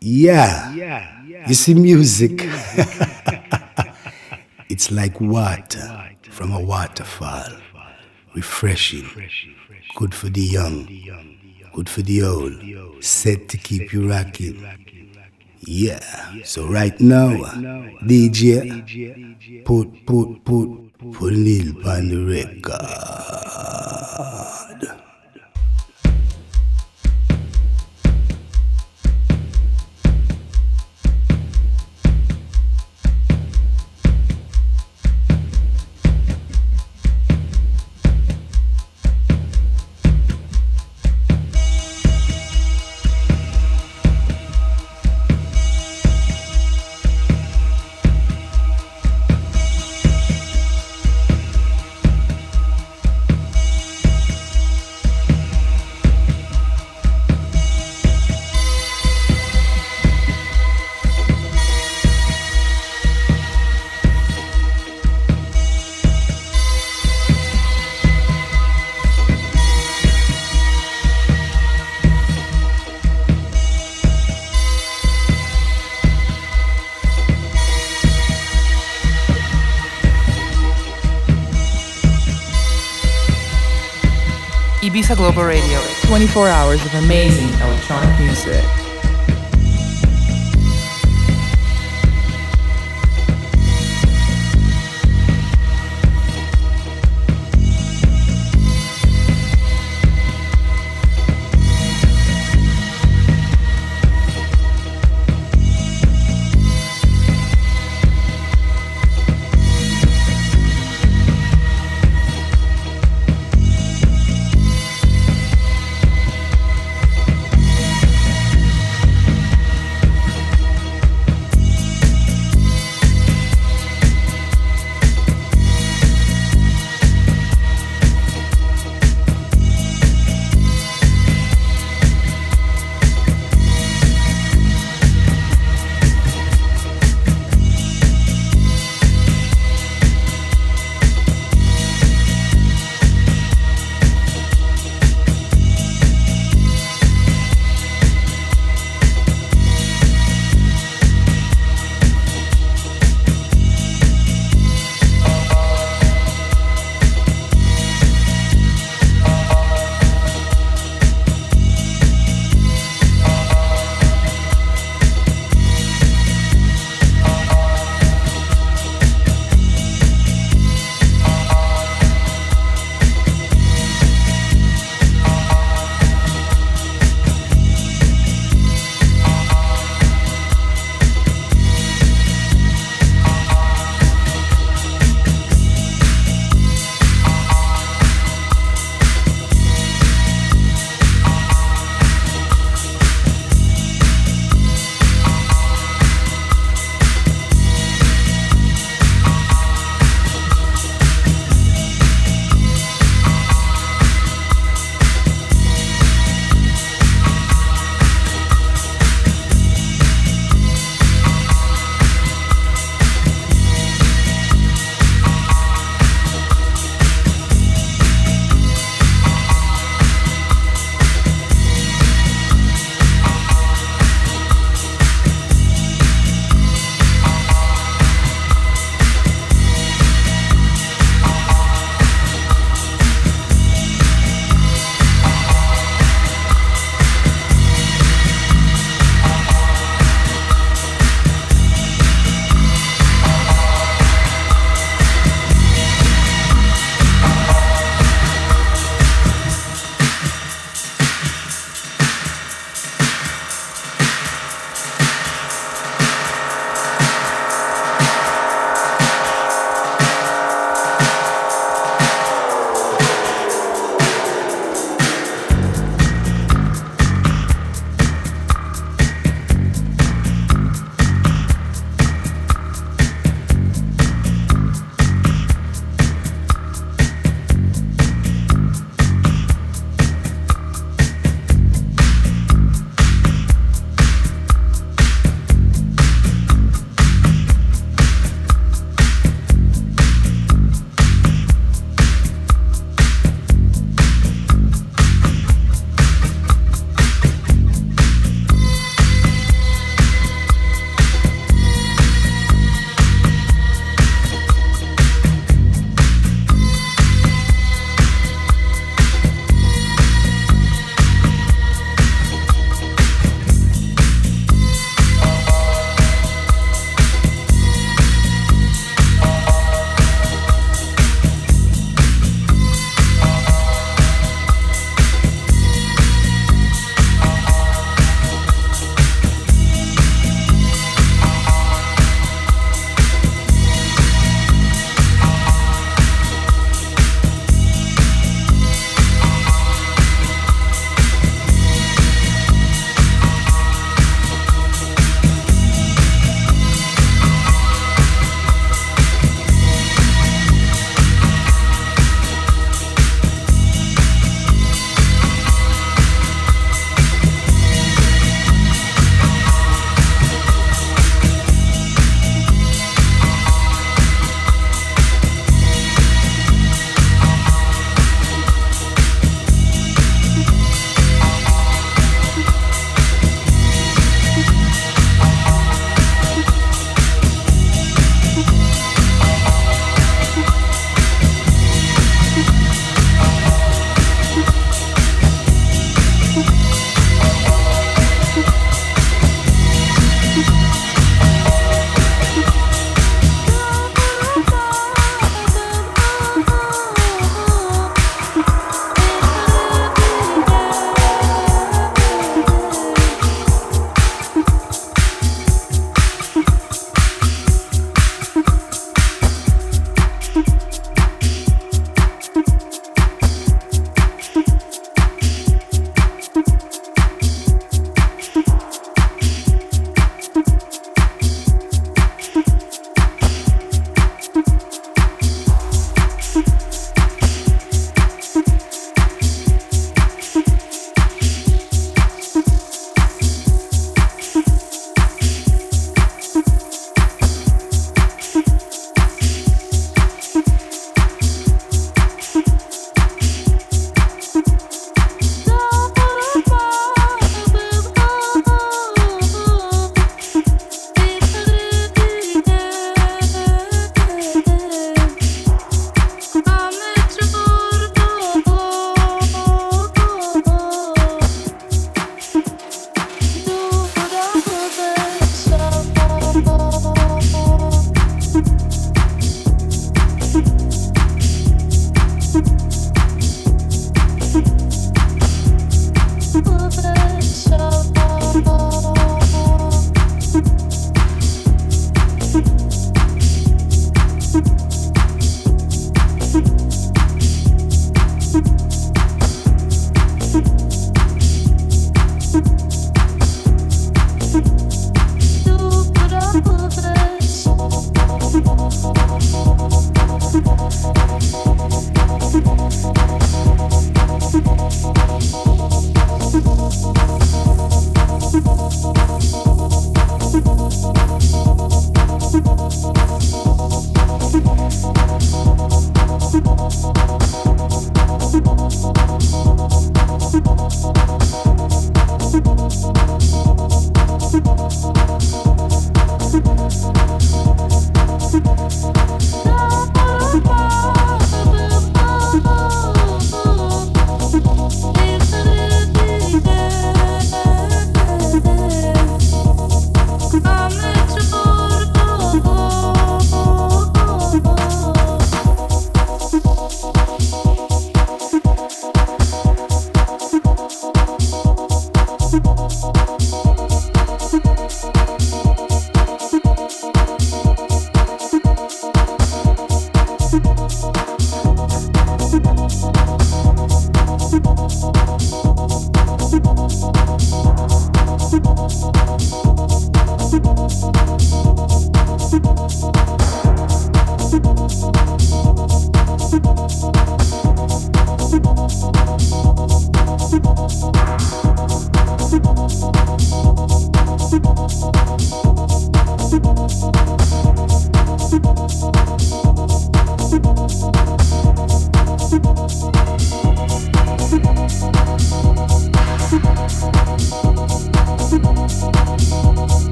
Yeah. You see, music, it's like water from a waterfall. Refreshing. Good for the young. Good for the old. Set to keep you rocking. Yeah. So right now, uh, uh, DJ, put, put, put, put Lil on the record. 24 hours of amazing electronic music.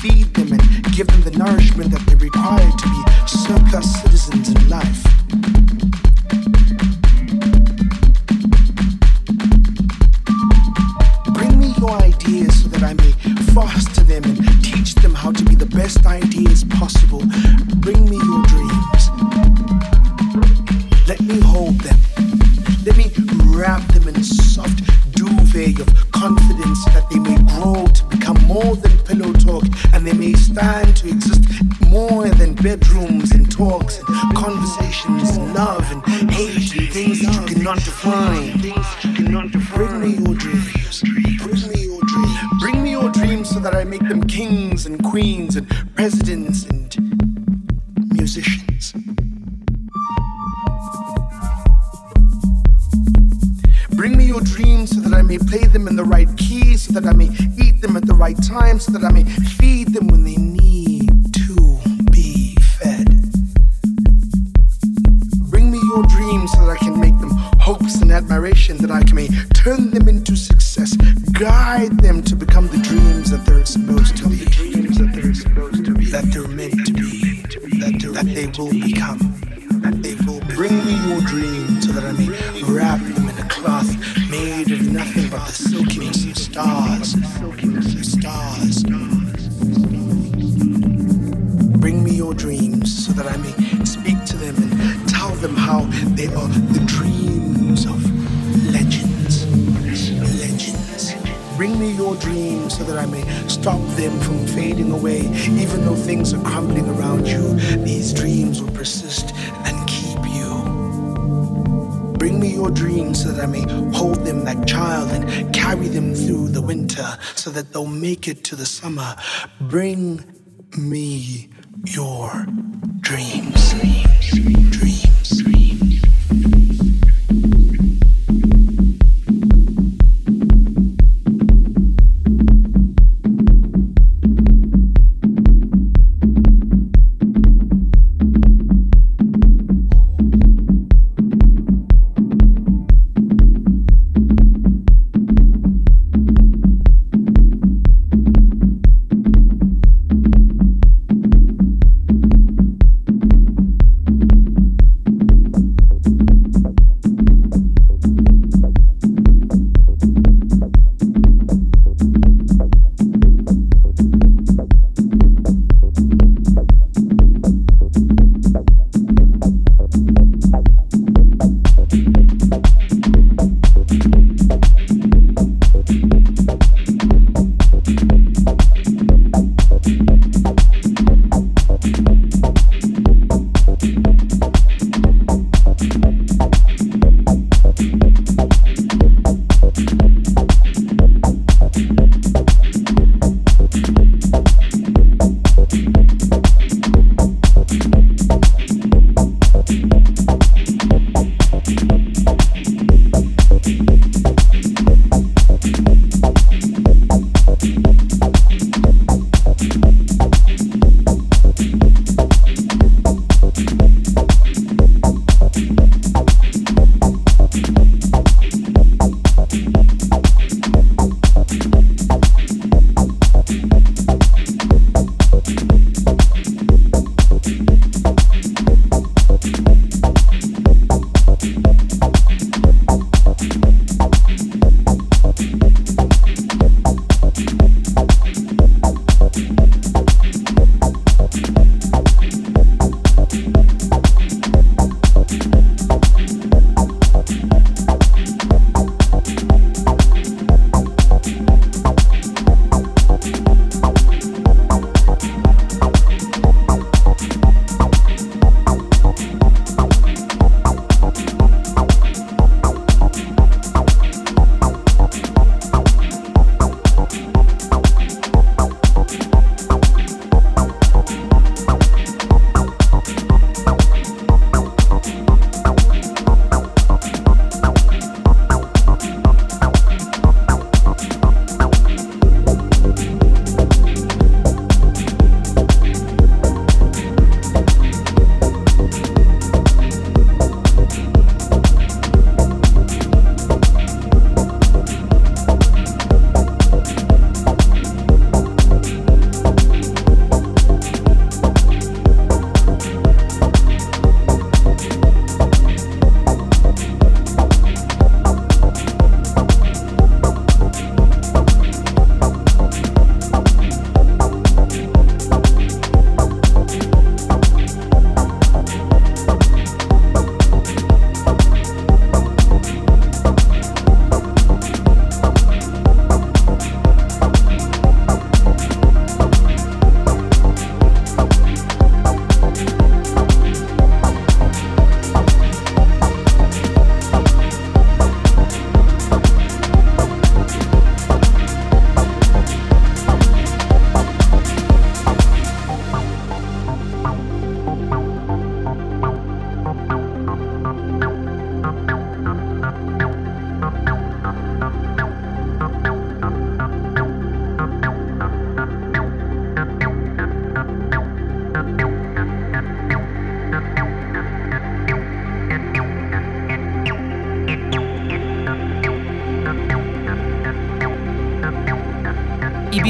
feed them and give them the nourishment that they require to be surplus. dreams so that I may hold them like child and carry them through the winter so that they'll make it to the summer. Bring me your dreams. dreams. dreams. dreams.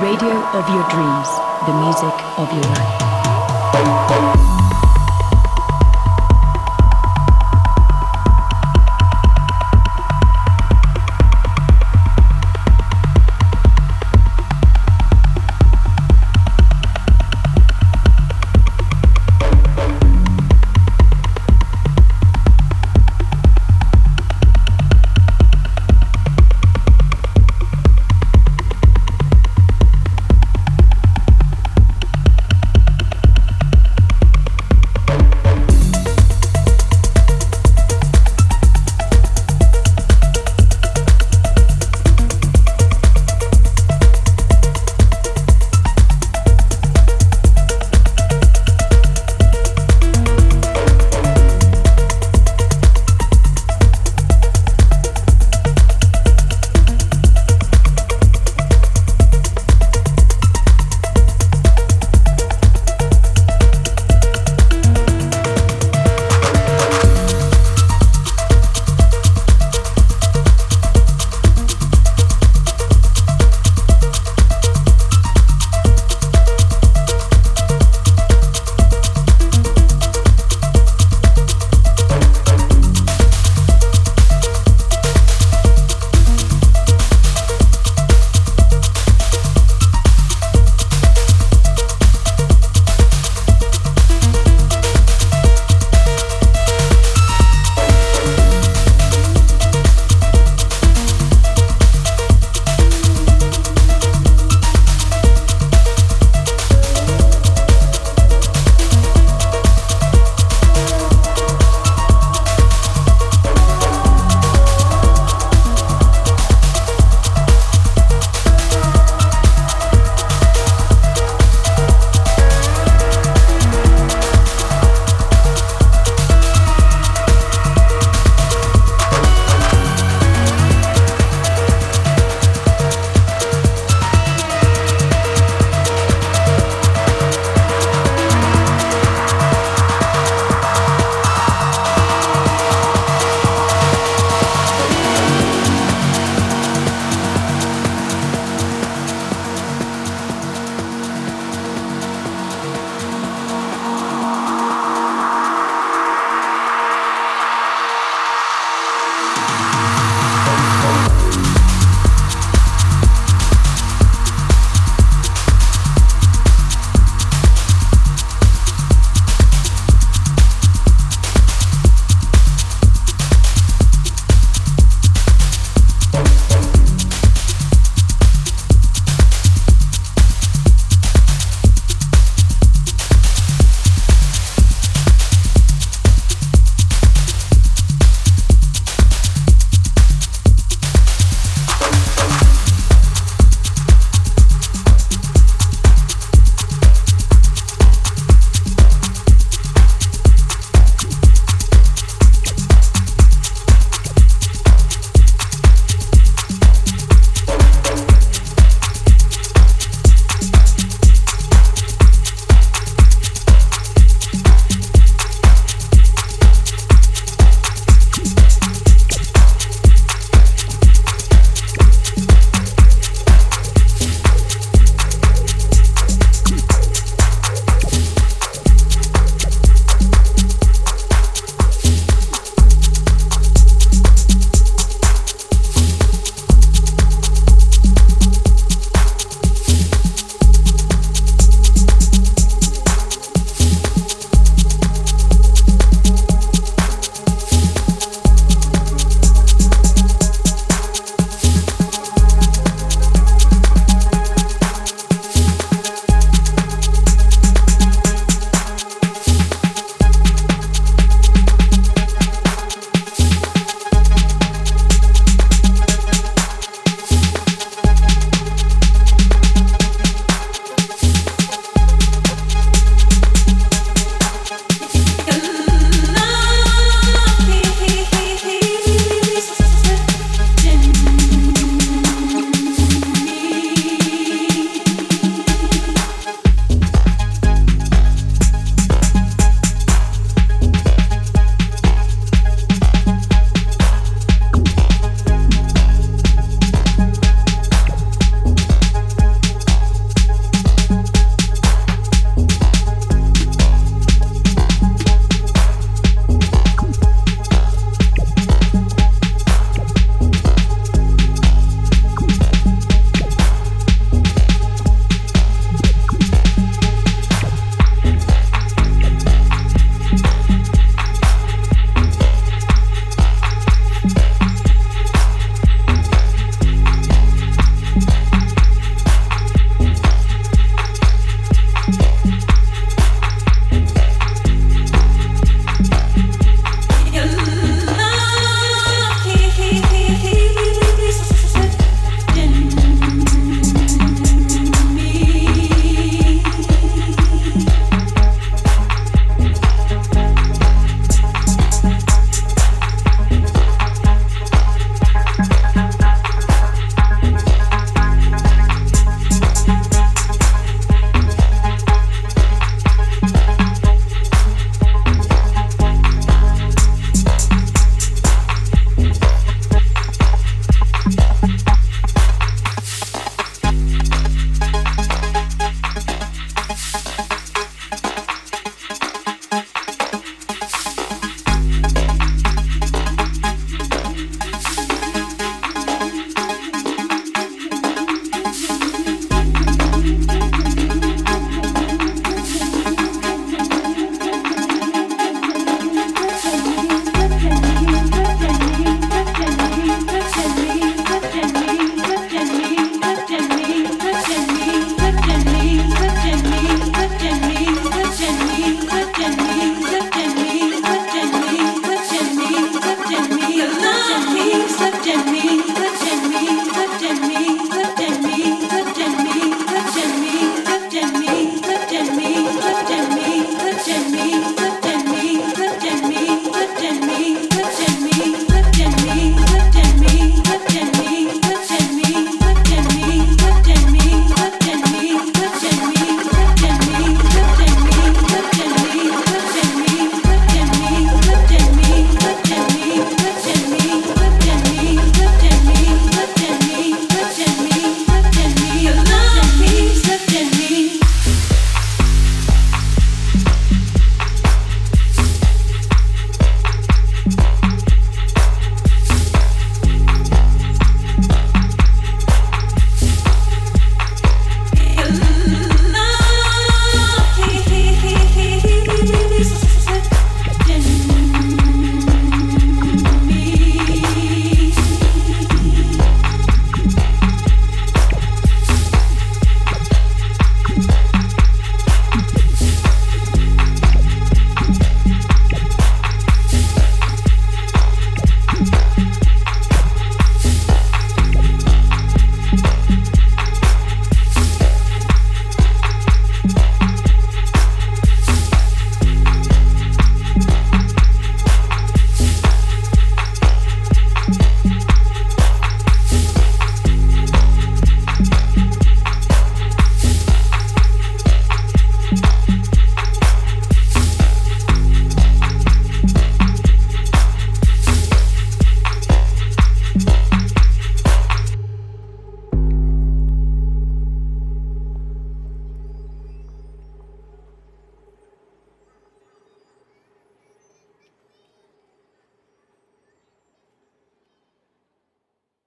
Radio of your dreams. The music of your life.